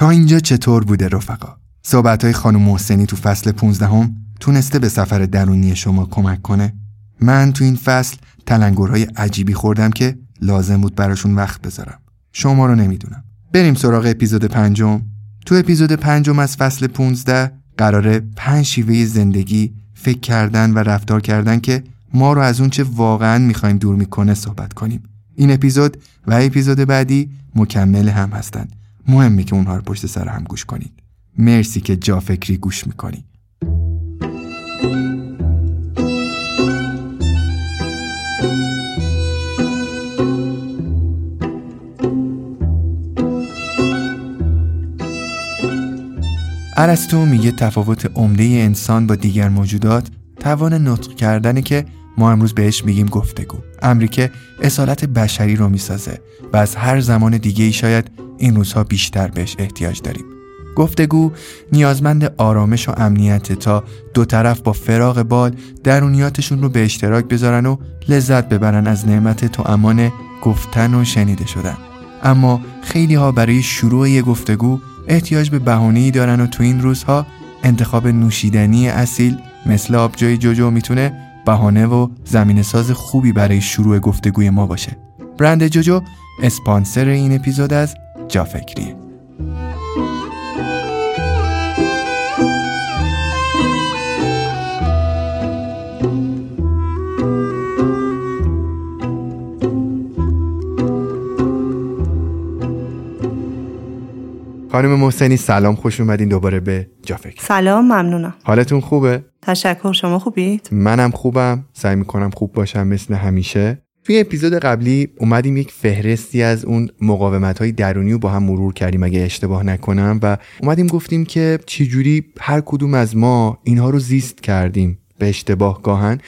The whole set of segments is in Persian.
تا اینجا چطور بوده رفقا؟ صحبت های خانم محسنی تو فصل 15 هم تونسته به سفر درونی شما کمک کنه؟ من تو این فصل تلنگرهای عجیبی خوردم که لازم بود براشون وقت بذارم. شما رو نمی‌دونم. بریم سراغ اپیزود پنجم. تو اپیزود پنجم از فصل 15 قراره پنج شیوه زندگی، فکر کردن و رفتار کردن که ما رو از اون چه واقعا می‌خوایم دور می‌کنه صحبت کنیم. این اپیزود و اپیزود بعدی مکمل هم هستن. مهمه که اونها رو پشت سر هم گوش کنید. مرسی که جا فکری گوش می‌کنید. ارسطو میگه تفاوت عمده انسان با دیگر موجودات توان نطق کردنه که ما امروز بهش میگیم گفتگو. امریکه اصالت بشری رو می‌سازه و از هر زمان دیگه ای شاید این روزها بیشتر بهش احتیاج داریم. گفتگو نیازمند آرامش و امنیت تا دو طرف با فراغ بال درونیاتشون رو به اشتراک بذارن و لذت ببرن از نعمت تو امان گفتن و شنیده شدن. اما خیلی ها برای شروع یه گفتگو احتیاج به بهانه‌ای دارن و تو این روزها انتخاب نوشیدنی اصیل مثل آبجوی جوجو می‌تونه بهانه و زمین ساز خوبی برای شروع گفتگوی ما باشه. برند جوجو اسپانسر این اپیزود از جافکریه. خانم محسنی سلام خوش اومدین دوباره به جافکر سلام ممنونم. حالتون خوبه؟ تشکر شما خوبید؟ منم خوبم. سعی می‌کنم خوب باشم مثل همیشه. توی اپیزود قبلی اومدیم یک فهرستی از اون مقاومت های درونی رو با هم مرور کردیم اگه اشتباه نکنم. و اومدیم گفتیم که چجوری هر کدوم از ما اینها رو زیست کردیم به اشتباه گاهن.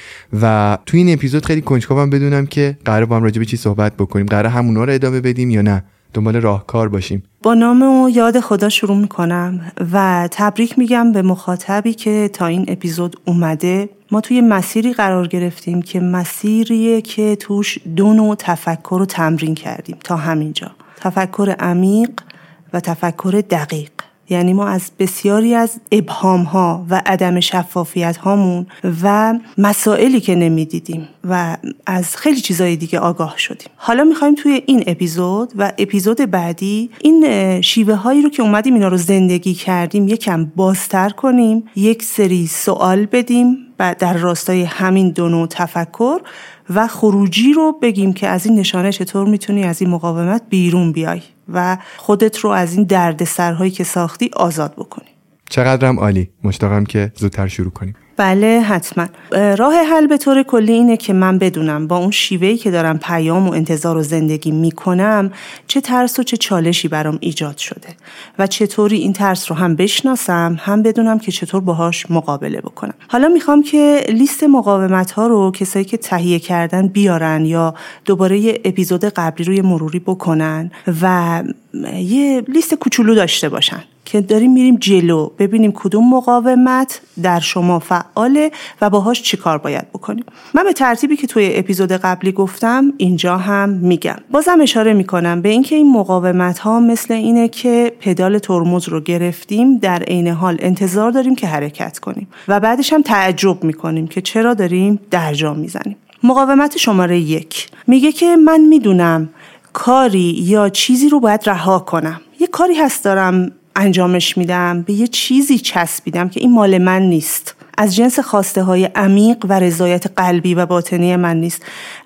و توی این اپیزود خیلی کنجکاوم بدونم که قرار با هم راجع به چی صحبت بکنیم. قرار همونا رو ادامه بدیم یا نه. دنبال راهکار باشیم. با نام و یاد خدا شروع می‌کنم و تبریک میگم به مخاطبی که تا این اپیزود اومده. ما توی مسیری قرار گرفتیم که مسیریه که توش دو نوع تفکر رو تمرین کردیم تا همینجا. تفکر عمیق و تفکر دقیق. یعنی ما از بسیاری از ابهام ها و عدم شفافیت هامون و مسائلی که نمی‌دیدیم و از خیلی چیزای دیگه آگاه شدیم. حالا می‌خوایم توی این اپیزود و اپیزود بعدی این شیوه هایی رو که اومدیم اینا رو زندگی کردیم یکم بازتر کنیم یک سری سوال بدیم و در راستای همین دو نوع تفکر و خروجی رو بگیم که از این نشانه چطور می‌تونی از این مقاومت بیرون بیای. و خودت رو از این دردسرهایی که ساختی آزاد بکنی. چقدرم عالی. مشتاقم که زودتر شروع کنیم. بله حتما. راه حل به طور کلی اینه که من بدونم با اون شیوهی که دارم پیام و انتظار و زندگی می‌کنم چه ترس و چه چالشی برام ایجاد شده و چطوری این ترس رو هم بشناسم هم بدونم که چطور باهاش مقابله بکنم. حالا می‌خوام که لیست مقاومت ها رو کسایی که تهیه کردن بیارن یا دوباره یه اپیزود قبلی روی مروری بکنن و یه لیست کوچولو داشته باشن. که داریم میریم جلو ببینیم کدوم مقاومت در شما فعاله و باهاش چیکار باید بکنیم. من به ترتیبی که توی اپیزود قبلی گفتم اینجا هم میگم. بازم اشاره می‌کنم به اینکه این مقاومت ها مثل اینه که پدال ترمز رو گرفتیم در عین حال انتظار داریم که حرکت کنیم و بعدش هم تعجب می‌کنیم که چرا داریم درجا می‌زنیم. مقاومت شماره یک. میگه که من می‌دونم کاری یا چیزی رو باید رها کنم. یه کاری هست دارم انجامش میدم به یه چیزی چسبیدم که این مال من نیست. از جنس خواسته های عمیق و رضایت قلبی و باطنی من نیست.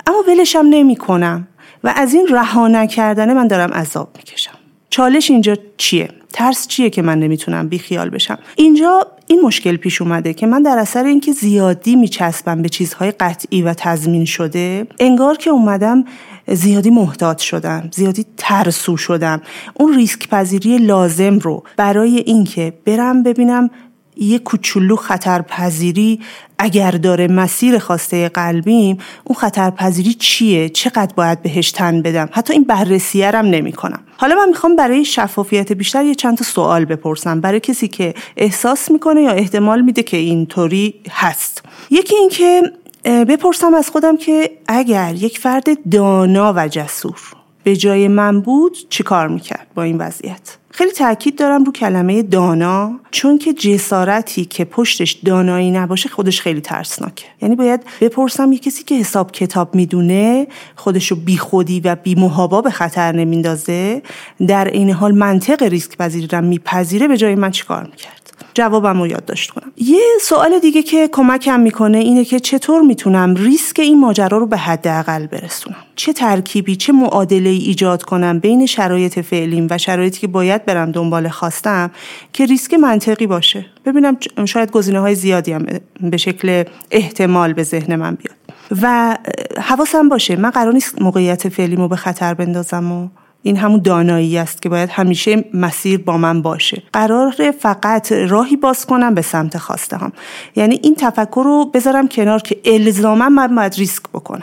اما ولشم نمی کنم و از این رها نکردن من دارم عذاب می‌کشم. چالش اینجا چیه؟ ترس چیه که من نمی‌تونم بیخیال بشم؟ اینجا این مشکل پیش اومده که من در اثر اینکه زیادی میچسبم به چیزهای قطعی و تضمین شده انگار که اومدم زیادی محتاط شدم زیادی ترسو شدم. اون ریسک پذیری لازم رو برای اینکه برم ببینم یه کوچولو خطرپذیری اگر داره مسیر خواسته قلبیم اون خطرپذیری چیه؟ چقدر باید بهش تن بدم؟ حتی این بررسیه رم نمی کنم حالا من می‌خوام برای شفافیت بیشتر یه چند تا سوال بپرسم. برای کسی که احساس می‌کنه یا احتمال میده که اینطوری هست. یکی اینکه بپرسم از خودم که اگر یک فرد دانا و جسور به جای من بود چی کار می‌کرد با این وضعیت؟ خیلی تاکید دارم رو کلمه دانا چون که جسارتی که پشتش دانایی نباشه خودش خیلی ترسناکه. یعنی باید بپرسم یه کسی که حساب کتاب می‌دونه خودش رو بیخودی و بیمهابا به خطر نمیندازه در این حال منطق ریسک پذیری میپذیره به جای من چیکار می‌کرد؟ جوابم رو یادداشت کنم. یه سوال دیگه که کمکم می‌کنه اینه که چطور می‌تونم ریسک این ماجرا رو به حداقل برسونم؟ چه ترکیبی چه معادله ای ایجاد کنم بین شرایط فعلیم و شرایطی که باید برم دنبال خواستم که ریسک منطقی باشه. ببینم شاید گزینه های زیادی هم به شکل احتمال به ذهن من بیاد. و حواسم باشه من قرار نیست موقعیت فعلیمو به خطر بندازم و این همون دانایی است که باید همیشه مسیر با من باشه. قرار فقط راهی باز کنم به سمت خواسته هم یعنی این تفکر رو بذارم کنار که الزاما من باید ریسک بکنم.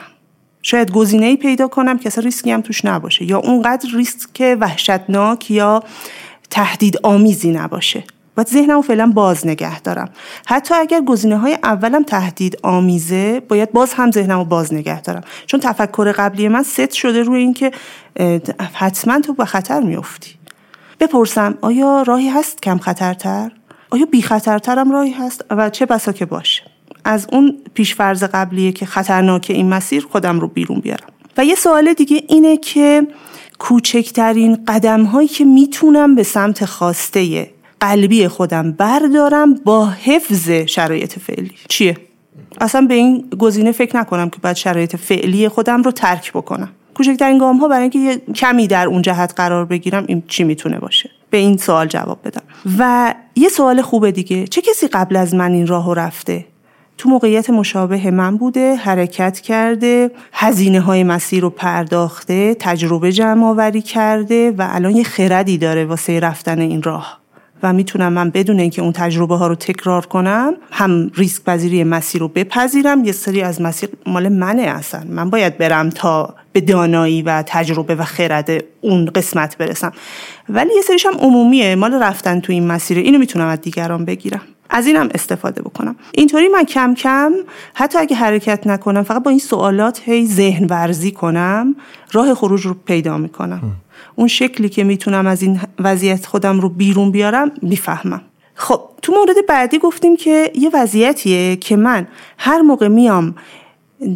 شاید گزینه ای پیدا کنم که اصلا ریسکی هم توش نباشه. یا اونقدر ریسک وحشتناک یا تهدید آمیزی نباشه. باید ذهنمو فعلا باز نگه دارم. حتی اگر گزینه های اولم تهدید آمیزه باید باز هم ذهنمو باز نگه دارم. چون تفکر قبلی من ست شده روی اینکه حتما تو به خطر میافتی. بپرسم آیا راهی هست کم خطرتر؟ آیا بی خطرترم راهی هست؟ و چه بسا که باشه. از اون پیشفرض قبلیه که خطرناک این مسیر خودم رو بیرون بیارم. و یه سوال دیگه اینه که کوچکترین قدم هایی که می‌تونم به سمت خواسته قلبی خودم بردارم با حفظ شرایط فعلی. چیه؟ اصلا به این گزینه فکر نکنم که باید شرایط فعلی خودم رو ترک بکنم. کوچکترین گام ها برای اینکه کمی در اون جهت قرار بگیرم این چی می‌تونه باشه؟ به این سوال جواب بدم. و یه سوال خوبه دیگه. چه کسی قبل از من این راهو رفته؟ تو موقعیت مشابه من بوده حرکت کرده هزینه های مسیر رو پرداخته تجربه جمع آوری کرده و الان یه خردی داره واسه رفتن این راه. و می‌تونم من بدون اینکه اون تجربه ها رو تکرار کنم هم ریسک پذیری مسیر رو بپذیرم. یه سری از مسیر مال منه اصلا. من باید برم تا به دانایی و تجربه و خرد اون قسمت برسم. ولی یه سریش هم عمومیه. مال رفتن تو این مسیر. اینو می‌تونم از دیگران بگیرم. از اینم استفاده بکنم. اینطوری من کم کم حتی اگه حرکت نکنم فقط با این سوالات هی ذهن ورزی کنم راه خروج رو پیدا می‌کنم. اون شکلی که می‌تونم از این وضعیت خودم رو بیرون بیارم می‌فهمم. خب تو مورد بعدی گفتیم که یه وضعیتیه که من هر موقع میام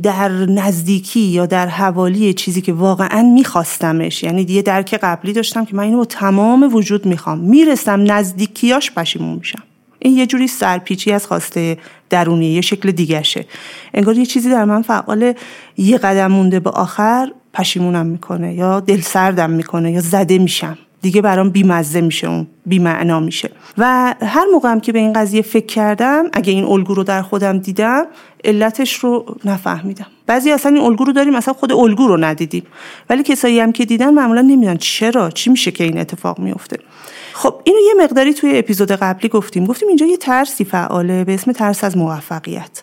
در نزدیکی یا در حوالی چیزی که واقعا میخواستمش یعنی دیگه درک قبلی داشتم که من اینو با تمام وجود می‌خوام می‌رسم نزدیکیاش پشیمون میشم. این یه جوری سرپیچی از خواسته درونی یه شکل دیگشه انگار یه چیزی در من فعال یه قدم مونده به آخر پشیمونم می‌کنه یا دل سردم می‌کنه یا زده میشم. دیگه برام بیمزه میشه اون بیمعنا میشه. و هر موقعم که به این قضیه فکر کردم اگه این الگو رو در خودم دیدم علتش رو نفهمیدم. بعضی اصلا این الگو رو داریم اصلا خود الگو رو ندیدیم. ولی کسایی هم که دیدن معمولا نمی‌دونن چرا چی میشه که این اتفاق میفته خب اینو یه مقداری توی اپیزود قبلی گفتیم. گفتیم اینجا یه ترسی فعاله به اسم ترس از موفقیت.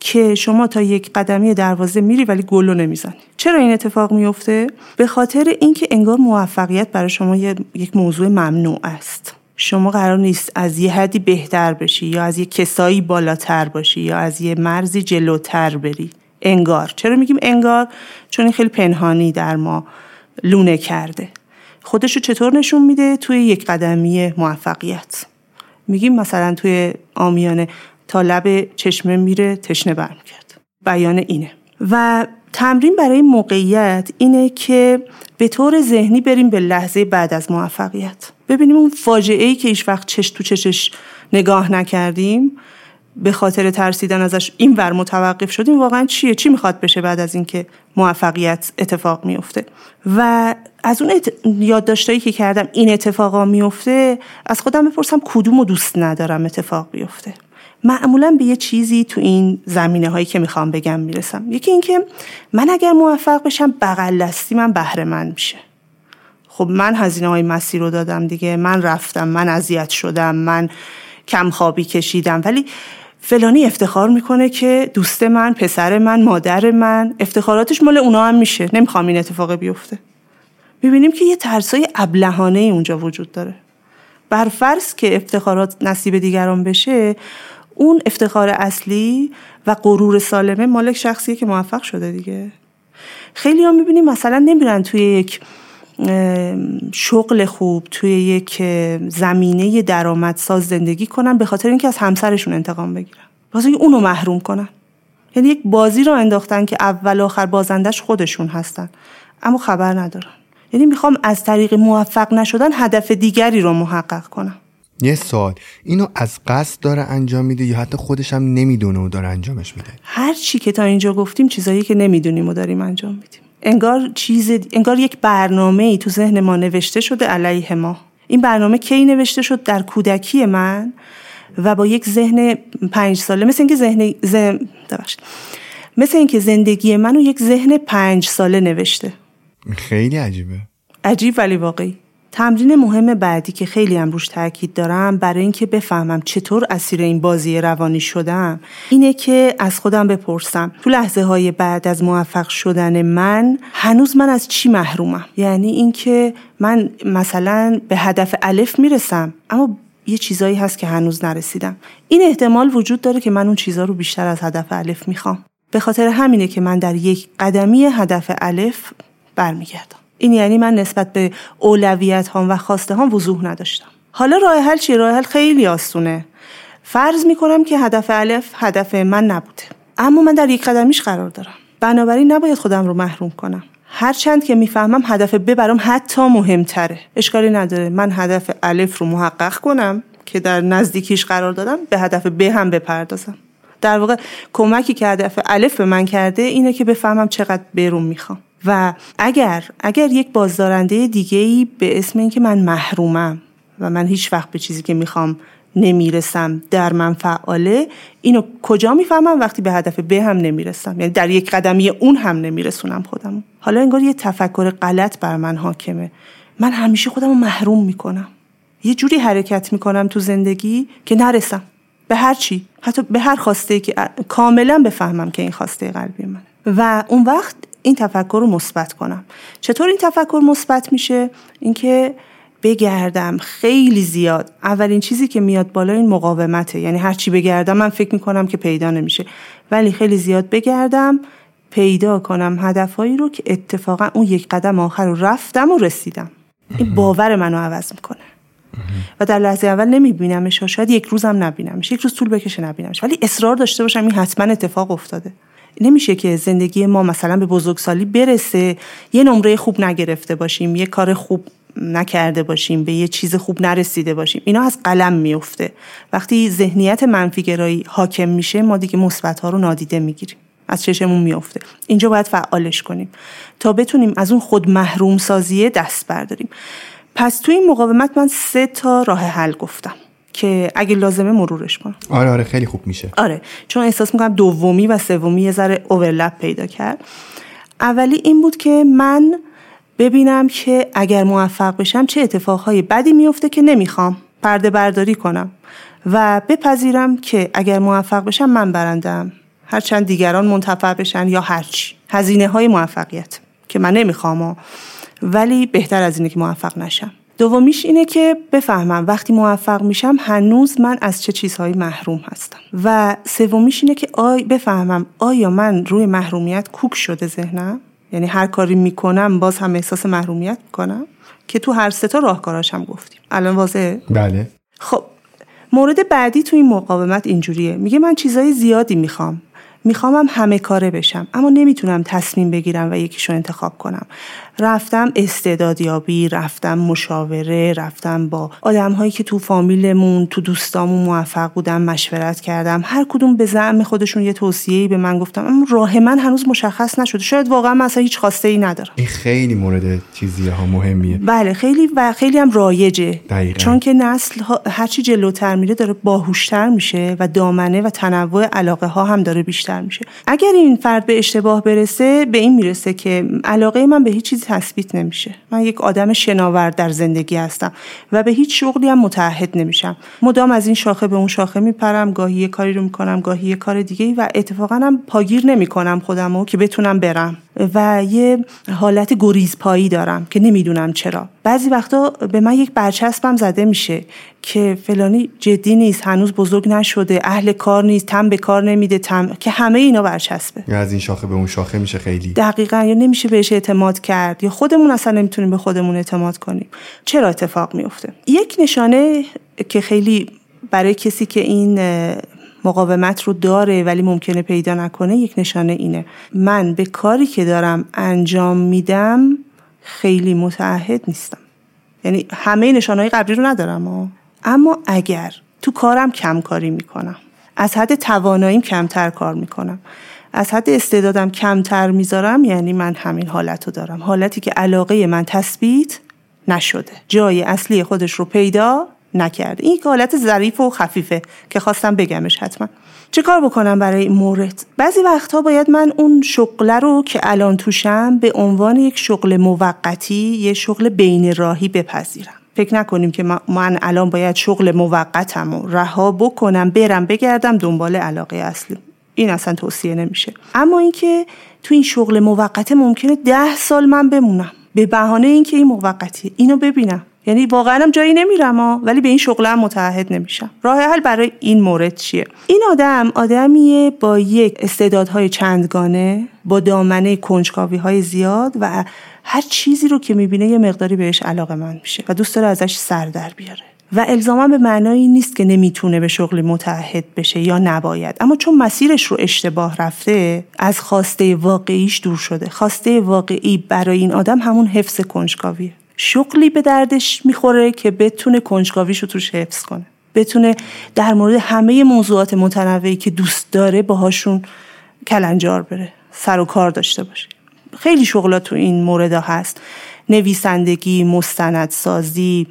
که شما تا یک قدمی دروازه میری ولی گلو نمی‌زنی. چرا این اتفاق میفته به خاطر اینکه انگار موفقیت برای شما یک موضوع ممنوع است. شما قرار نیست از یه حدی بهتر بشی یا از یه کسایی بالاتر باشی یا از یه مرزی جلوتر بری. انگار. چرا میگیم انگار؟ چون این خیلی پنهانی در ما لونه کرده. خودش رو چطور نشون میده؟ توی یک قدمی موفقیت. میگیم مثلا توی آمیانه تا لب چشمه میره تشنه برمیگرد بیان اینه. و تمرین برای موقعیت اینه که به طور ذهنی بریم به لحظه بعد از موفقیت. ببینیم اون فاجعه ای که هیچ وقت چش تو چشش نگاه نکردیم به خاطر ترسیدن ازش این ور متوقف شدیم واقعا چیه؟ چی می‌خواد بشه بعد از اینکه موفقیت اتفاق میفته و از اون ات... یادداشتایی که کردم این اتفاقا میفته از خودم بپرسم کدوم رو دوست ندارم اتفاق بیفته؟ معمولا به یه چیزی تو این زمینه هایی که می‌خوام بگم می‌رسم. یکی اینکه من اگر موفق بشم بغل دستی من بهره من میشه. خب من هزینه های مسیر رو دادم دیگه من رفتم من اذیت شدم من کم خوابی کشیدم. ولی فلانی افتخار می‌کنه که دوست من پسر من مادر من افتخاراتش مال اونا هم میشه. نمی‌خوام این اتفاق بیفته. می‌بینیم که یه ترسای ابلهانه اونجا وجود داره. بر فرض که افتخارات نصیب دیگران بشه اون افتخار اصلی و غرور سالمه مالک شخصیه که موفق شده دیگه. خیلی هم می‌بینیم مثلا نمیرن توی یک شغل خوب توی یک زمینه درآمدساز زندگی کنن به خاطر اینکه از همسرشون انتقام بگیرن. واسه اونو محروم کنن. یعنی یک بازی رو انداختن که اول آخر بازندش خودشون هستن اما خبر ندارن. یعنی می‌خوام از طریق موفق نشدن هدف دیگری رو محقق کنم. یه سوال. اینو از قصد داره انجام میده یا حتی خودش هم نمی‌دونه و داره انجامش میده؟ هر چی که تا اینجا گفتیم چیزایی که نمی‌دونیم و داریم انجام میدیم. انگار چیز انگار یک برنامه ای تو ذهن ما نوشته شده علیه ما. این برنامه کی نوشته شد؟ در کودکی من و با یک ذهن پنج ساله. مثل اینکه ذهن ذهن مثل اینکه زندگی منو یک ذهن پنج ساله نوشته. خیلی عجیبه. عجیب ولی واقعی. تمرین مهم بعدی که خیلی هم روش تاکید دارم برای اینکه بفهمم چطور اسیر این بازی روانی شدم اینه که از خودم بپرسم. تو لحظه های بعد از موفق شدن من هنوز من از چی محرومم؟ یعنی اینکه من مثلا به هدف الف می‌رسم اما یه چیزایی هست که هنوز نرسیدم. این احتمال وجود داره که من اون چیزها رو بیشتر از هدف الف می‌خوام. به خاطر همینه که من در یک قدمی هدف الف برمیگردم. این یعنی من نسبت به اولویت هام و خواسته هام وضوح نداشتم. حالا راه حل چیه؟ راه حل خیلی آسونه. فرض می‌کنم که هدف الف هدف من نبوده. اما من در یک قدمیش قرار دارم. بنابراین نباید خودم رو محروم کنم. هرچند که می‌فهمم هدف ب برام حتی مهمتره. اشکالی نداره. من هدف الف رو محقق کنم که در نزدیکیش قرار دادم به هدف ب هم بپردازم. در واقع کمکی که هدف الف به من کرده اینه که بفهمم چقدر برون می‌خوام. و اگر اگر یک بازدارنده دیگه ای به اسم اینکه من محرومم و من هیچ وقت به چیزی که می‌خوام نمی‌رسم در من فعاله اینو کجا می‌فهمم؟ وقتی به هدف ب هم نمی‌رسم. یعنی در یک قدمی اون هم نمیرسونم خودم. حالا انگار یه تفکر غلط بر من حاکمه. من همیشه خودم رو محروم می‌کنم. یه جوری حرکت می‌کنم تو زندگی که نرسم. به هر چی. حتی به هر خواسته که کاملا بفهمم که این خواسته قلبی منه. و اون وقت این تفکر رو مثبت کنم. چطور این تفکر مثبت میشه؟ اینکه بگردم خیلی زیاد. اولین چیزی که میاد بالا این مقاومته. یعنی هر چی بگردم من فکر می‌کنم که پیدا نمیشه. ولی خیلی زیاد بگردم پیدا کنم هدفهایی رو که اتفاقا اون یک قدم آخر رو رفتم و رسیدم. این باور منو عوض می‌کنه. و در لحظه اول نمیبینمش شاید یک روزم نبینمش. یک روز طول بکشه نبینمش. ولی اصرار داشته باشم این حتما اتفاق افتاده. نمیشه که زندگی ما مثلا به بزرگسالی برسه یه نمره خوب نگرفته باشیم یه کار خوب نکرده باشیم به یه چیز خوب نرسیده باشیم. اینا از قلم میفته. وقتی ذهنیت منفیگرایی حاکم میشه ما دیگه مثبت ها رو نادیده می‌گیریم. از چشمون میفته اینجا باید فعالش کنیم. تا بتونیم از اون خود محروم سازیه دست برداریم. پس توی این مقاومت من سه تا راه حل گفتم. که اگه لازمه مرورش کنم. آره آره خیلی خوب میشه. آره چون احساس می‌کنم دومی و سومی یه ذره اوورلپ پیدا کرد. اولی این بود که من ببینم که اگر موفق بشم چه اتفاقهای بدی میفته که نمی‌خوام پرده برداری کنم و بپذیرم که اگر موفق بشم من برندم هرچند دیگران منتفع بشن یا هرچی. هزینه های موفقیت که من نمی‌خوام ولی بهتر از اینه که موفق نشم. دومیش اینه که بفهمم وقتی موفق میشم هنوز من از چه چیزهایی محروم هستم. و سومیش اینه که آی بفهمم آیا من روی محرومیت کوک شده ذهنم؟ یعنی هر کاری می‌کنم باز هم احساس محرومیت می‌کنم؟ که تو هر سه تا راهکاراش هم گفتیم. الان واضحه؟ بله. خب مورد بعدی تو این مقاومت اینجوریه. میگه من چیزای زیادی می‌خوام. میخوامم همه کاره بشم اما نمی‌تونم تصمیم بگیرم و یکیشو انتخاب کنم. رفتم استعدادیابی رفتم مشاوره رفتم با آدم هایی که تو فامیلمون تو دوستامون موفق بودم مشورت کردم. هر کدوم به زعم خودشون یه توصیه‌ای به من گفتم اما راه من هنوز مشخص نشده. شاید واقعا مثلا هیچ خواسته ای ندارم. این خیلی مورد چیزی ها مهمیه. بله خیلی و خیلی هم رایجه. دقیقا. چون که نسل هرچی جلوتر میره داره باهوشتر میشه و دامنه و تنوع علاقه ها هم داره بیشتر میشه. اگر این فرد به اشتباه برسه به این می‌رسه که علاقه من به هیچ چیزی تثبیت نمیشه. من یک آدم شناور در زندگی هستم و به هیچ شغلی هم متحد نمیشم. مدام از این شاخه به اون شاخه میپرم گاهی یه کاری رو می‌کنم گاهی یه کار دیگه و اتفاقا هم پاگیر نمی‌کنم خودمو که بتونم برم. و یه حالت گریزپایی دارم که نمی‌دونم چرا. بعضی وقتا به من یک برچسبم زده میشه که فلانی جدی نیست هنوز بزرگ نشده اهل کار نیست تم به کار نمیده تم که همه اینا برچسبه. یا از این شاخه به اون شاخه میشه خیلی. دقیقا یا نمیشه بهش اعتماد کرد یا خودمون اصلا نمی‌تونیم به خودمون اعتماد کنیم. چرا اتفاق میفته؟ یک نشانه که خیلی برای کسی که این مقاومت رو داره ولی ممکنه پیدا نکنه یک نشانه اینه. من به کاری که دارم انجام میدم خیلی متعهد نیستم. یعنی همه نشانهای قبلی رو ندارم اما اگر تو کارم کم کاری می‌کنم از حد تواناییم کمتر کار می‌کنم. از حد استعدادم کمتر می‌ذارم یعنی من همین حالت رو دارم. حالتی که علاقه من تثبیت نشده. جای اصلی خودش رو پیدا نکرده. این حالت ظریف و خفیفه که خواستم بگمش حتما. چه کار بکنم برای این مورد؟ بعضی وقتها باید من اون شغله رو که الان توشم به عنوان یک شغل موقتی یه شغل بین راهی بپذیرم. فکر نکنیم که من الان باید شغل موقتم و رها بکنم برم بگردم دنبال علاقه اصلی. این اصلا توصیه نمیشه. اما اینکه تو این شغل موقته ممکنه ده سال من بمونم. به بهانه اینکه این موقتیه اینو ببینم. یعنی واقعا هم جایی نمیرم ها ولی به این شغل هم متحد نمیشم. راه حل برای این مورد چیه؟ این آدم آدمیه با یک استعدادهای چندگانه با دامنه کنجکاوی های زیاد و هر چیزی رو که می‌بینه یه مقداری بهش علاقه من میشه و دوست داره ازش سر در بیاره. و الزاما به معنایی نیست که نمی‌تونه به شغلی متحد بشه یا نباید. اما چون مسیرش رو اشتباه رفته از خواسته واقعیش دور شده. خواسته واقعی برای این آدم همون حفظ کنجکاویه. شغلی به دردش می‌خوره که بتونه کنجکاویش رو توش حفظ کنه. بتونه در مورد همه موضوعات متنوعی که دوست داره باهاشون کلنجار بره سر و کار داشته باشه. خیلی شغلات تو این مورد هست. نویسندگی مستندسازی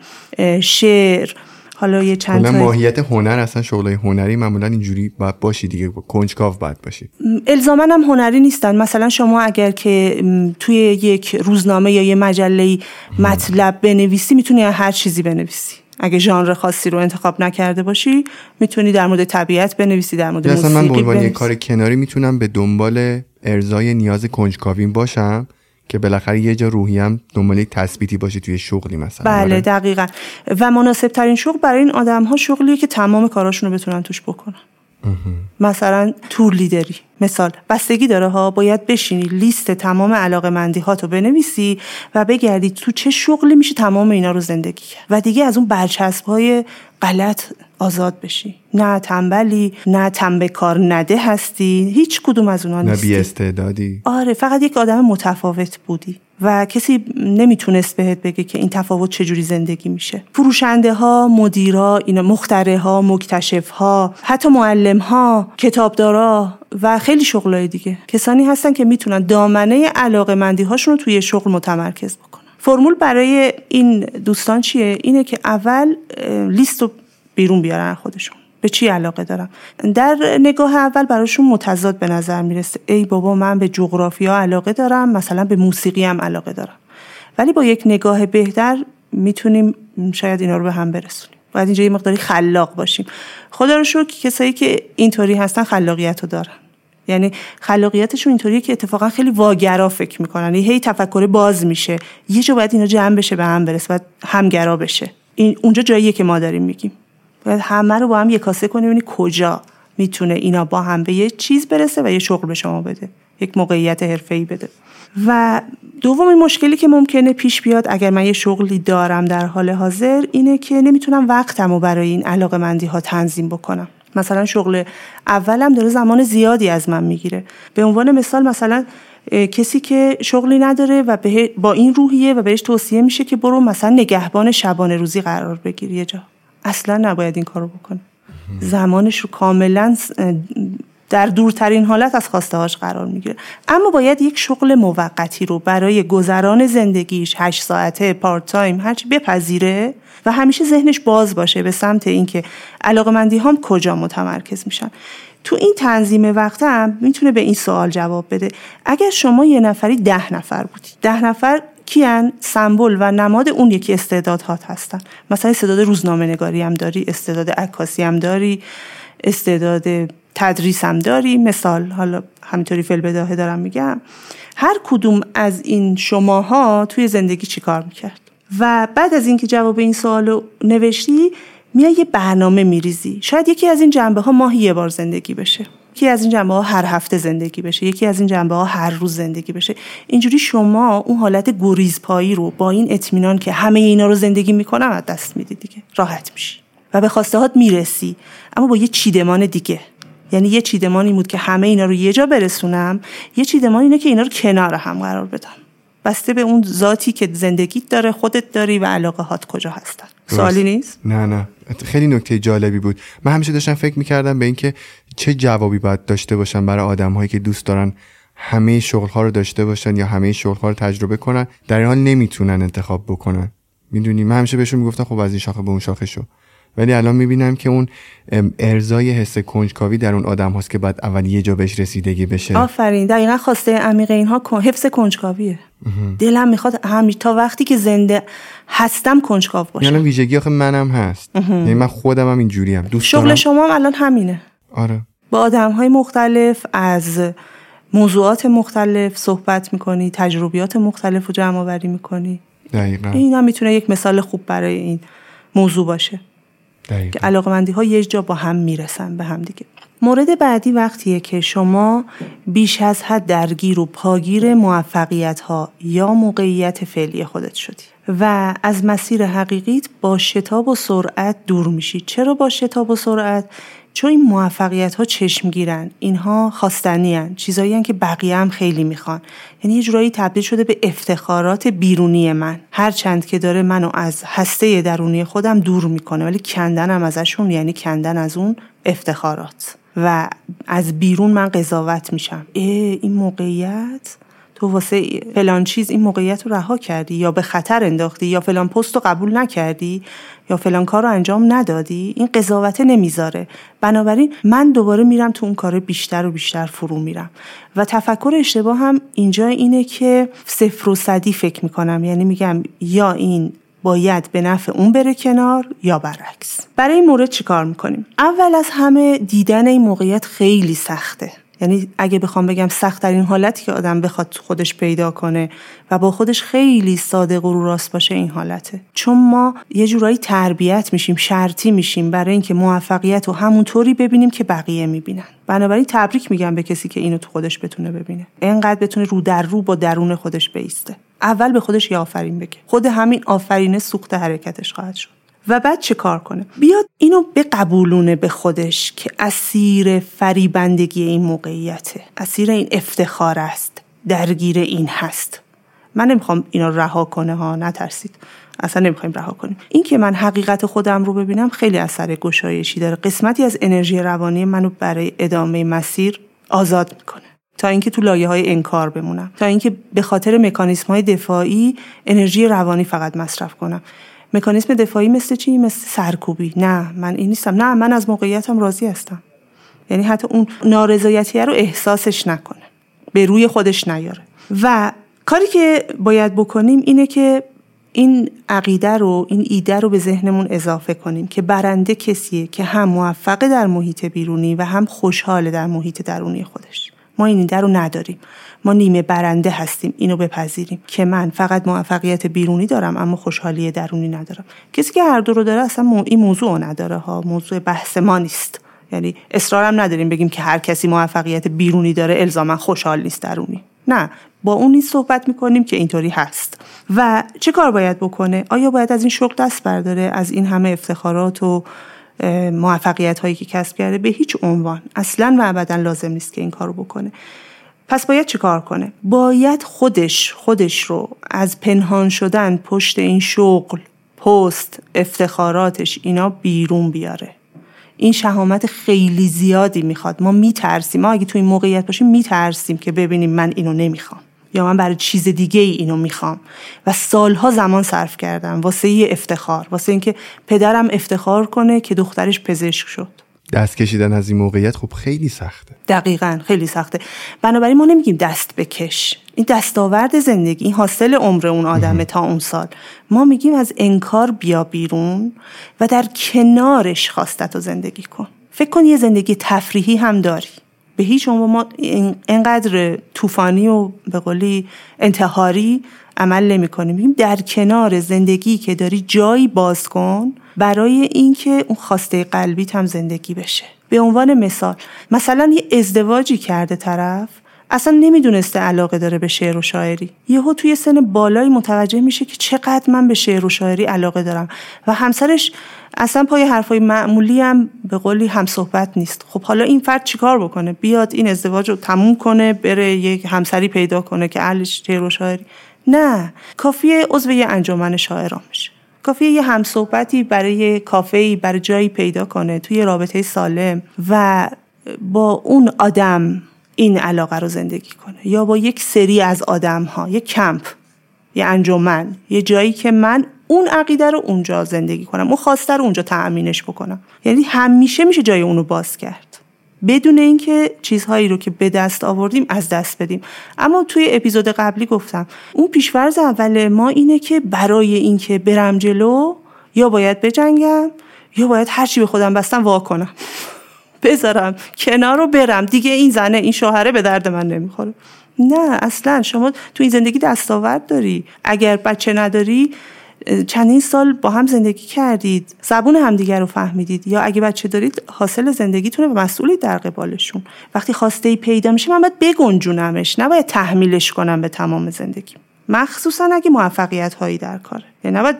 شعر. حالا یه چند تا ماهیت هنر اصلا شغلای هنری معمولا اینجوری باید باشی دیگه. کنجکاو باید باشی. الزاما هم هنری نیستن. مثلا شما اگر که توی یک روزنامه یا یه مجله مطلب بنویسی می‌تونی هر چیزی بنویسی. اگه ژانر خاصی رو انتخاب نکرده باشی می‌تونی در مورد طبیعت بنویسی در مورد موسیقی من به عنوان یک کار کناری می‌تونم به دنبال ارزای نیاز کنجکاویم باشم که بالاخره یه جا روحی هم دنبال تثبیتی باشه توی شغلی مثلا. بله آره. دقیقا. و مناسب ترین شغل برای این آدم ها شغلیه که تمام کاراشون رو بتونن توش بکنن. مثلا تور لیدری مثال بستگی داره ها باید بشینی لیست تمام علاقه مندی ها تو بنویسی و بگردی تو چه شغلی میشه تمام اینا رو زندگی کرد. و دیگه از اون برچسب های غلط آزاد بشی. نه تنبلی نه تنبه کار نده هستی. هیچ کدوم از اونا نیستی. نه استعدادی آره فقط یک آدم متفاوت بودی. و کسی نمی‌تونست بهت بگه که این تفاوت چجوری زندگی میشه. فروشنده ها مدیرا این مختره ها مکتشف ها حتی معلم ها کتابدارا و خیلی شغلای دیگه. کسانی هستن که می‌تونن دامنه علاقه مندی هاشون رو توی شغل متمرکز بکنن. فرمول برای این دوستان چیه؟ اینه که اول لیست رو بیرون بیارن خودشون. به چی علاقه دارم؟ در نگاه اول براشون متضاد به نظر می‌رسه. ای بابا من به جغرافیا علاقه دارم مثلا به موسیقی هم علاقه دارم. ولی با یک نگاه بهتر می‌تونیم شاید اینا رو به هم برسونیم. باید اینجا یه مقداری خلاق باشیم. خدا رو شکر کسایی که اینطوری هستن خلاقیت رو دارن. یعنی خلاقیتشون اینطوریه که اتفاقا خیلی واگرا فکر می‌کنن. یعنی هی تفکر باز میشه. یه جا باید اینا جمع بشه به هم برسه باید همگرا بشه. این اونجا جاییه که ما داریم میگیم. باید همه رو با هم کاسه کنیم ببینی کجا می‌تونه اینا با هم به یه چیز برسه و یه شغل به شما بده یک موقعیت حرفه‌ای بده. و دومین مشکلی که ممکنه پیش بیاد اگر من یه شغلی دارم در حال حاضر اینه که نمی‌تونم وقتم رو برای این علاقه مندی ها تنظیم بکنم. مثلا شغل اولم داره زمان زیادی از من می‌گیره. به عنوان مثال مثلا کسی که شغلی نداره و با این روحیه و بهش توصیه میشه که برو مثلا نگهبان شبانه روزی قرار بگیری یه جا. اصلا نباید این کارو بکنه. زمانش رو کاملا در دورترین حالت از خواسته هاش قرار می‌گیره. اما باید یک شغل موقتی رو برای گذران زندگیش هشت ساعته پارت تایم هرچی بپذیره و همیشه ذهنش باز باشه به سمت اینکه علاقه مندی هم کجا متمرکز میشن. تو این تنظیم وقتم می‌تونه به این سوال جواب بده. اگر شما یه نفری ده نفر بودید ده نفر کیان سمبل و نماد اون یکی استعدادهات هستن. مثلا استعداد روزنامه نگاری هم داری استعداد عکاسی هم داری استعداد تدریسم داری. مثال حالا همینطوری فل بداهه دارم میگم. هر کدوم از این شماها توی زندگی چیکار می‌کرد؟ و بعد از اینکه جواب این سوال رو نوشتی میای یه برنامه میریزی. شاید یکی از این جنبه ها ماهی یه بار زندگی بشه. یکی از این جنبه ها هر هفته زندگی بشه یکی از این جنبه ها هر روز زندگی بشه. اینجوری شما اون حالت گریزپایی رو با این اطمینان که همه اینا رو زندگی می‌کنم از دست میدی دیگه راحت میشی و به خواسته هات می‌رسی. اما با یه چیدمان دیگه. یعنی یه چیدمانی بود که همه اینا رو یه جا برسونم یه چیدمان اینه که اینا رو کنار هم قرار بدم. بسته به اون ذاتی که زندگیت داره خودت داری و علاقه هات کجا هستن. سوالی نیست؟ نه نه. خیلی نکته جالبی بود. من همیشه داشتم فکر می‌کردم به اینکه چه جوابی باید داشته باشن برای آدم هایی که دوست دارن همه شغل ها رو داشته باشن یا همه شغل ها رو تجربه کنن. در این حال نمی‌تونن انتخاب بکنن. می‌دونی؟ من همیشه بهشون می‌گفتم خب از این شاخه به اون شاخه شو. ولی الان می‌بینم که اون ارزای حس کنجکاوی در اون آدم هاست که بعد اول یه جا بهش رسیدگی بشه. آفرین دقیقا خواسته عمیق اینها حفظ کنجکاویه. دلم می‌خواد همین تا وقتی که زنده هستم کنجکاو باشم. یعنی ویژگی آخه منم هست. یعنی من خودم هم اینجوری هم دوست شغل شما هم الان همینه. آره. با آدم های مختلف از موضوعات مختلف صحبت می‌کنی تجربیات مختلف رو جمع آوری می‌کنی. دقیقا. این هم می‌تونه یک مثال خوب برای این موضوع باشه. دقیقا. که علاقمندی ها یه جا با هم می‌رسن به هم دیگه. مورد بعدی وقتیه که شما بیش از حد درگیر و پاگیر موفقیت ها یا موقعیت فعلی خودت شدی و از مسیر حقیقیت با شتاب و سرعت دور میشی. چرا با شتاب و سرعت؟ چون این موفقیت ها چشم گیرن اینها خواستنی هن. چیزایی که بقیه هم خیلی می‌خوان. یعنی یه جورایی تبدیل شده به افتخارات بیرونی من. هر چند که داره منو از هسته درونی خودم دور می‌کنه ولی کندنم ازشون یعنی کندن از اون افتخارات. و از بیرون من قضاوت میشم. اه این موقعیت تو واسه فلان چیز این موقعیت رو رها کردی؟ یا به خطر انداختی؟ یا فلان پست رو قبول نکردی؟ یا فلان کار رو انجام ندادی؟ این قضاوت نمی‌ذاره. بنابراین من دوباره میرم تو اون کار بیشتر و بیشتر فرو میرم. و تفکر اشتباه هم اینجا اینه که صفر و صدی فکر می‌کنم. یعنی میگم یا این باید به نفع اون بره کنار یا برعکس. برای این مورد چیکار می‌کنیم؟ اول از همه دیدن این موقعیت خیلی سخته. یعنی اگه بخوام بگم سخت این حالتی که آدم بخواد خودش پیدا کنه و با خودش خیلی صادق و رو راست باشه این حالته. چون ما یه جورایی تربیت میشیم شرطی میشیم برای اینکه موفقیت رو همونطوری ببینیم که بقیه می‌بینن. بنابراین تبریک میگم به کسی که اینو تو خودش بتونه ببینه. انقدر بتونه رو در رو با درون خودش بیسته. اول به خودش یه آفرین بگه. خود همین آفرینه سوخت حرکتش خواهد شد. و بعد چه کار کنه؟ بیاد اینو بقبولونه به خودش که اسیر فریبندگی این موقعیته. اسیر این افتخار است. درگیر این هست. من نمی‌خوام اینا رها کنه ها نترسید. اصلا نمی‌خوایم رها کنیم. این که من حقیقت خودم رو ببینم خیلی اثر گشایشی داره. قسمتی از انرژی روانی منو برای ادامه مسیر آزاد می‌کنه. تا اینکه تو لایه های انکار بمونم. تا اینکه به خاطر مکانیسم های دفاعی انرژی روانی فقط مصرف کنم. مکانیسم دفاعی مثل چی؟ مثل سرکوبی. نه من این نیستم. نه من از موقعیتم راضی هستم. یعنی حتی اون نارضایتی رو احساسش نکنه. به روی خودش نیاره. و کاری که باید بکنیم اینه که این عقیده رو این ایده رو به ذهنمون اضافه کنیم که برنده کسیه که هم موفق در محیط بیرونی و هم خوشحال در محیط درونی خودش. ما این ایده رو نداریم. ما نیمه برنده هستیم. اینو بپذیریم. که من فقط موفقیت بیرونی دارم اما خوشحالی درونی ندارم. کسی که هر دو رو داره اصلا این موضوع نداره ها. موضوع بحث ما نیست. یعنی اصرارم نداریم بگیم که هر کسی موفقیت بیرونی داره الزاما خوشحال نیست درونی. نه. با اون نیست صحبت می‌کنیم که اینطوری هست. و چه کار باید بکنه؟ آیا باید از این شغل دست برداره؟ از این همه افتخارات و موفقیت هایی که کسب کرده به هیچ عنوان. اصلا و ابدا لازم نیست که این کارو بکنه. پس باید چیکار کنه؟ باید خودش خودش رو از پنهان شدن پشت این شغل پست افتخاراتش اینا بیرون بیاره. این شهامت خیلی زیادی می‌خواد. ما میترسیم. ما اگه تو این موقعیت باشیم میترسیم که ببینیم من اینو نمی‌خوام. یا من برای چیز دیگه ای اینو می‌خوام. و سالها زمان صرف کردم. واسه یه افتخار. واسه اینکه پدرم افتخار کنه که دخترش پزشک شد. دست کشیدن از این موقعیت خب خیلی سخته. دقیقا خیلی سخته. بنابراین ما نمیگیم دست بکش. این دستاورد زندگی این حاصل عمر اون آدمه تا اون سال. ما میگیم از انکار بیا بیرون و در کنارش خواستت و زندگی کن. فکر کن یه زندگی تفریحی هم داری. به هیچ عنوان ما اینقدر طوفانی و به قولی انتحاری عمل نمی کنیم در کنار زندگی که داری جایی باز کن برای اینکه اون خواسته قلبی هم زندگی بشه. به عنوان مثال مثلا یه ازدواجی کرده طرف اصلا نمی‌دونسته علاقه داره به شعر و شاعری. یهو توی سن بالایی متوجه میشه که چقدر من به شعر و شاعری علاقه دارم. و همسرش اصلا پای حرفای معمولی هم به قولی هم صحبت نیست. خب حالا این فرد چیکار بکنه؟ بیاد این ازدواج رو تموم کنه بره یک همسری پیدا کنه که اهلش شعر و شاعری. نه کافیه عضو یه انجمن شاعران بشه کافیه یه همصحبتی برای کافه برای جایی پیدا کنه توی رابطه سالم و با اون آدم این علاقه رو زندگی کنه. یا با یک سری از آدم ها یک کمپ یه انجمن یه جایی که من اون عقیده رو اونجا زندگی کنم اون خواسته رو اونجا تأمینش بکنم. یعنی همیشه میشه جای اونو باز کرد. بدون اینکه چیزهایی رو که به دست آوردیم از دست بدیم. اما توی اپیزود قبلی گفتم اون پیشورز اول ما اینه که برای اینکه برم جلو یا باید بجنگم یا باید هرچی به خودم بستم وا کنم. بذارم کنار رو برم. دیگه این زنه این شوهره به درد من نمی‌خوره. نه اصلا. شما تو این زندگی دستاورد داری. اگر بچه نداری چندین سال با هم زندگی کردید. زبون همدیگر رو فهمیدید. یا اگه بچه دارید حاصل زندگیتونه و مسئولید در قبالشون وقتی خواسته ای پیدا میشه من باید بگنجونمش. نباید تحمیلش کنم به تمام زندگی. مخصوصا اگه موفقیت هایی در کاره. یعنی نباید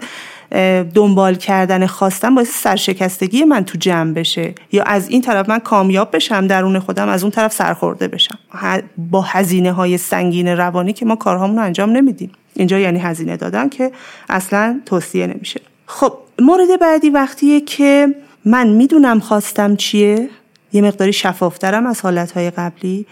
دنبال کردن خواستم باعث سرشکستگی من تو جمع بشه یا از این طرف من کامیاب بشم درون خودم از اون طرف سرخورده بشم. با هزینه های سنگین روانی که ما کارهامون رو انجام نمیدیم. اینجا یعنی هزینه دادن که اصلا توصیه نمیشه. خب مورد بعدی وقتیه که من می‌دونم خواستم چیه. یه مقداری شفافترم از حالتهای قبلی.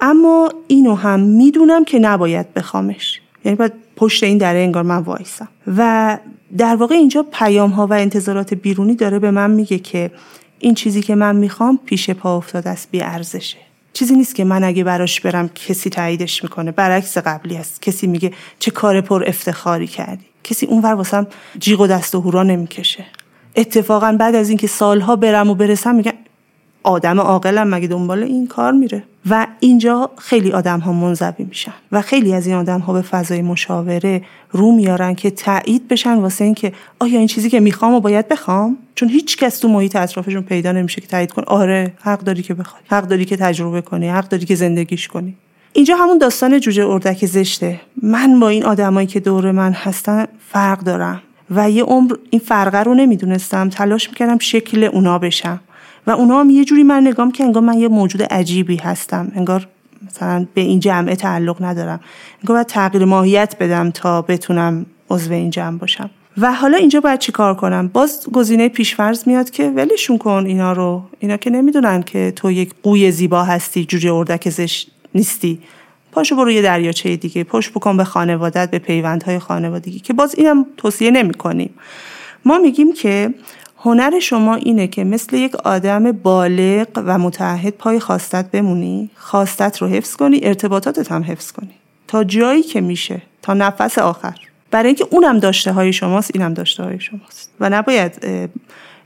اما اینو هم می‌دونم که نباید بخوامش. یعنی باید پشت این دره انگار من وایسم. و در واقع اینجا پیام ها و انتظارات بیرونی داره به من میگه که این چیزی که من می‌خوام پیش پا افتاده است بی ارزشه. چیزی نیست که من اگه براش برم کسی تاییدش می‌کنه. برعکس قبلی است. کسی میگه چه کار پر افتخاری کردی. کسی اونور واسم جیغ و دست و هورا نمی‌کشه. اتفاقا بعد از اینکه سالها برم و برسم میگن آدم عاقلم مگه دنبال این کار میره؟ و اینجا خیلی آدم ها منظبی میشن و خیلی از این آدم ها به فضای مشاوره رو میارن که تایید بشن واسه اینکه آیا این چیزی که می‌خوام و باید بخوام؟ چون هیچ کس تو محیط اطرافشون پیدا نمیشه که تایید کن آره حق داری که بخوای. حق داری که تجربه کنی. حق داری که زندگیش کنی. اینجا همون داستان جوجه اردک زشته. من با این آدمایی که دور من هستن فرق دارم. و یه عمر این فرقه رو نمی‌دونستم. تلاش می‌کردم شکل اونا بشم. و اونا هم یه جوری من نگام که انگار من یه موجود عجیبی هستم. انگار مثلا به این جمعه تعلق ندارم. انگار باید تغییر ماهیت بدم تا بتونم عضو این جمع باشم. و حالا اینجا باید چی کار کنم؟ باز گزینه پیشفرض میاد که ولشون کن اینا رو. اینا که نمی‌دونن که تو یک قوی زیبا هستی جوجه اردک زش نیستی. پاشو برو یه دریاچه دیگه. پشت بکن به خانوادت به پیوندهای خانوادگی که باز اینم توصیه نمی کنیم ما میگیم که هنر شما اینه که مثل یک آدم بالغ و متعهد پای خواستت بمونی خواستت رو حفظ کنی ارتباطاتت هم حفظ کنی. تا جایی که میشه تا نفس آخر. برای اینکه اونم داشته های شماست اینم داشته های شماست. و نباید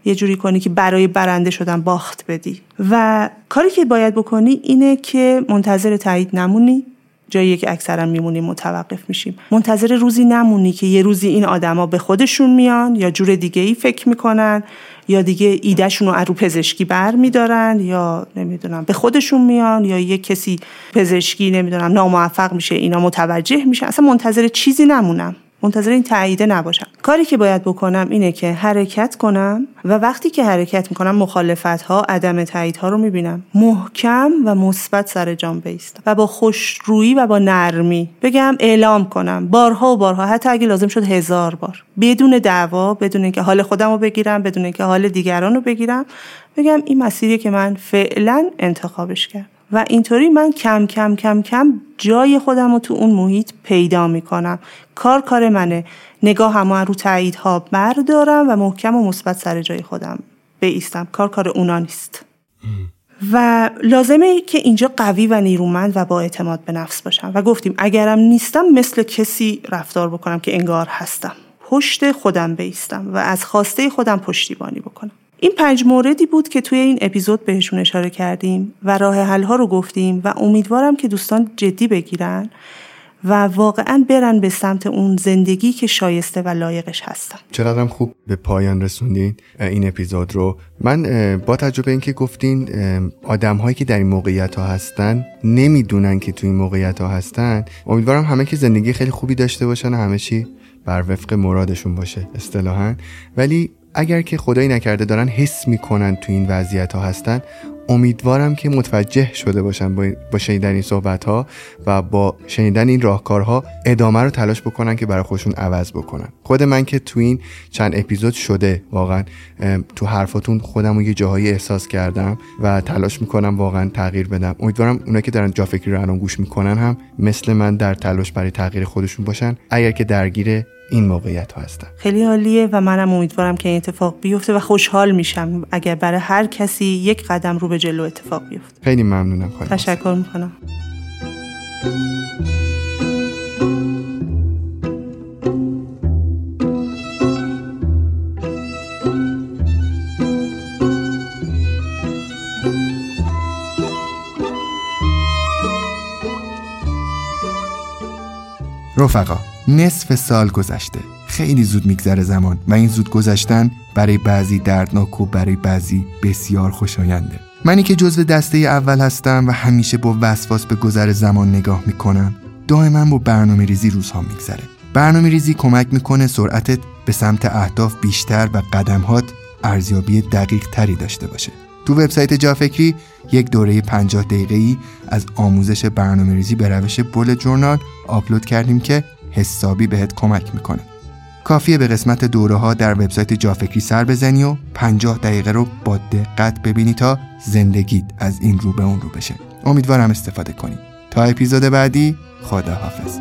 یه جوری کنی که برای برنده شدن باخت بدی. و کاری که باید بکنی اینه که منتظر تایید نمونی. جایی که اکثرا میمونیم متوقف میشیم. منتظر روزی نمونی که یه روزی این آدما به خودشون میان یا جور دیگه ای فکر می‌کنن یا دیگه ایدهشون رو رو پزشکی بر میدارن یا نمی‌دونم به خودشون میان یا یه کسی پزشکی نمی‌دونم ناموفق میشه اینا متوجه میشه اصلا منتظر چیزی نمونم. منتظر این تاییده نباشم. کاری که باید بکنم اینه که حرکت کنم و وقتی که حرکت می‌کنم مخالفت ها عدم تایید ها رو می‌بینم. محکم و مثبت سر جام بیستم و با خوشرویی و با نرمی بگم اعلام کنم. بارها و بارها حتی اگه لازم شد هزار بار. بدون دعوا بدون اینکه حال خودم رو بگیرم بدون اینکه حال دیگران رو بگیرم بگم این مسیری که من فعلا انتخابش کردم. و اینطوری من کم کم کم کم جای خودم رو تو اون محیط پیدا می‌کنم. کار کار منه. نگاه همه رو ها بردارم و محکم و مثبت سر جای خودم بیستم. کار کار اونا نیست. و لازمه که اینجا قوی و نیرومند و با اعتماد به نفس باشم. و گفتیم اگرم نیستم مثل کسی رفتار بکنم که انگار هستم. پشت خودم بیستم و از خواسته خودم پشتیبانی بکنم. این پنج موردی بود که توی این اپیزود بهشون اشاره کردیم و راه حل ها رو گفتیم و امیدوارم که دوستان جدی بگیرن و واقعا برن به سمت اون زندگی که شایسته و لایقش هستن. چقدرم خوب به پایان رسوندین این اپیزود رو. من با تجربه اینکه گفتین آدم هایی که در این موقعیت ها هستن نمی‌دونن که تو این موقعیت ها هستن. امیدوارم همه که زندگی خیلی خوبی داشته باشن و همه چی بر وفق مرادشون باشه اصطلاحا. ولی اگر که خدایی نکرده دارن حس می‌کنن تو این وضعیت ها هستن امیدوارم که متوجه شده باشن با شنیدن این صحبت ها و با شنیدن این راهکارها ادامه رو تلاش بکنن که برای خودشون عوض بکنن. خود من که تو این چند اپیزود شده واقعا تو حرفاتون خودم رو یه جاهایی احساس کردم و تلاش می‌کنم واقعا تغییر بدم. امیدوارم اونا که دارن جا فکری رو الان گوش می‌کنن هم مثل من در تلاش برای تغییر خودشون باشن. اگر که درگیر این موقعیت ها هستن. خیلی عالیه و منم امیدوارم که این اتفاق بیفته و خوشحال میشم اگر برای هر کسی یک قدم رو به جلو اتفاق بیفته. خیلی ممنونم خواهی تشکر می‌کنم. رفقا نصف سال گذشته. خیلی زود میگذره زمان و این زود گذشتن برای بعضی دردناک و برای بعضی بسیار خوشاینده. منی که جزو دسته اول هستم و همیشه با وسواس به گذر زمان نگاه می‌کنم دائما با برنامه ریزی روزها میگذره. برنامه ریزی کمک می‌کنه سرعتت به سمت اهداف بیشتر و قدمهات ارزیابی دقیق تری داشته باشه. تو وبسایت جافکری یک دوره 50 دقیقه‌ای از آموزش برنامه ریزی به روش بول جورنال آپلود کردیم که حسابی بهت کمک می‌کنه. کافیه به قسمت دوره ها در وبسایت جافکری سر بزنی و 50 دقیقه رو با دقت ببینی تا زندگیت از این رو به اون رو بشه. امیدوارم استفاده کنی. تا اپیزود بعدی خدا حافظ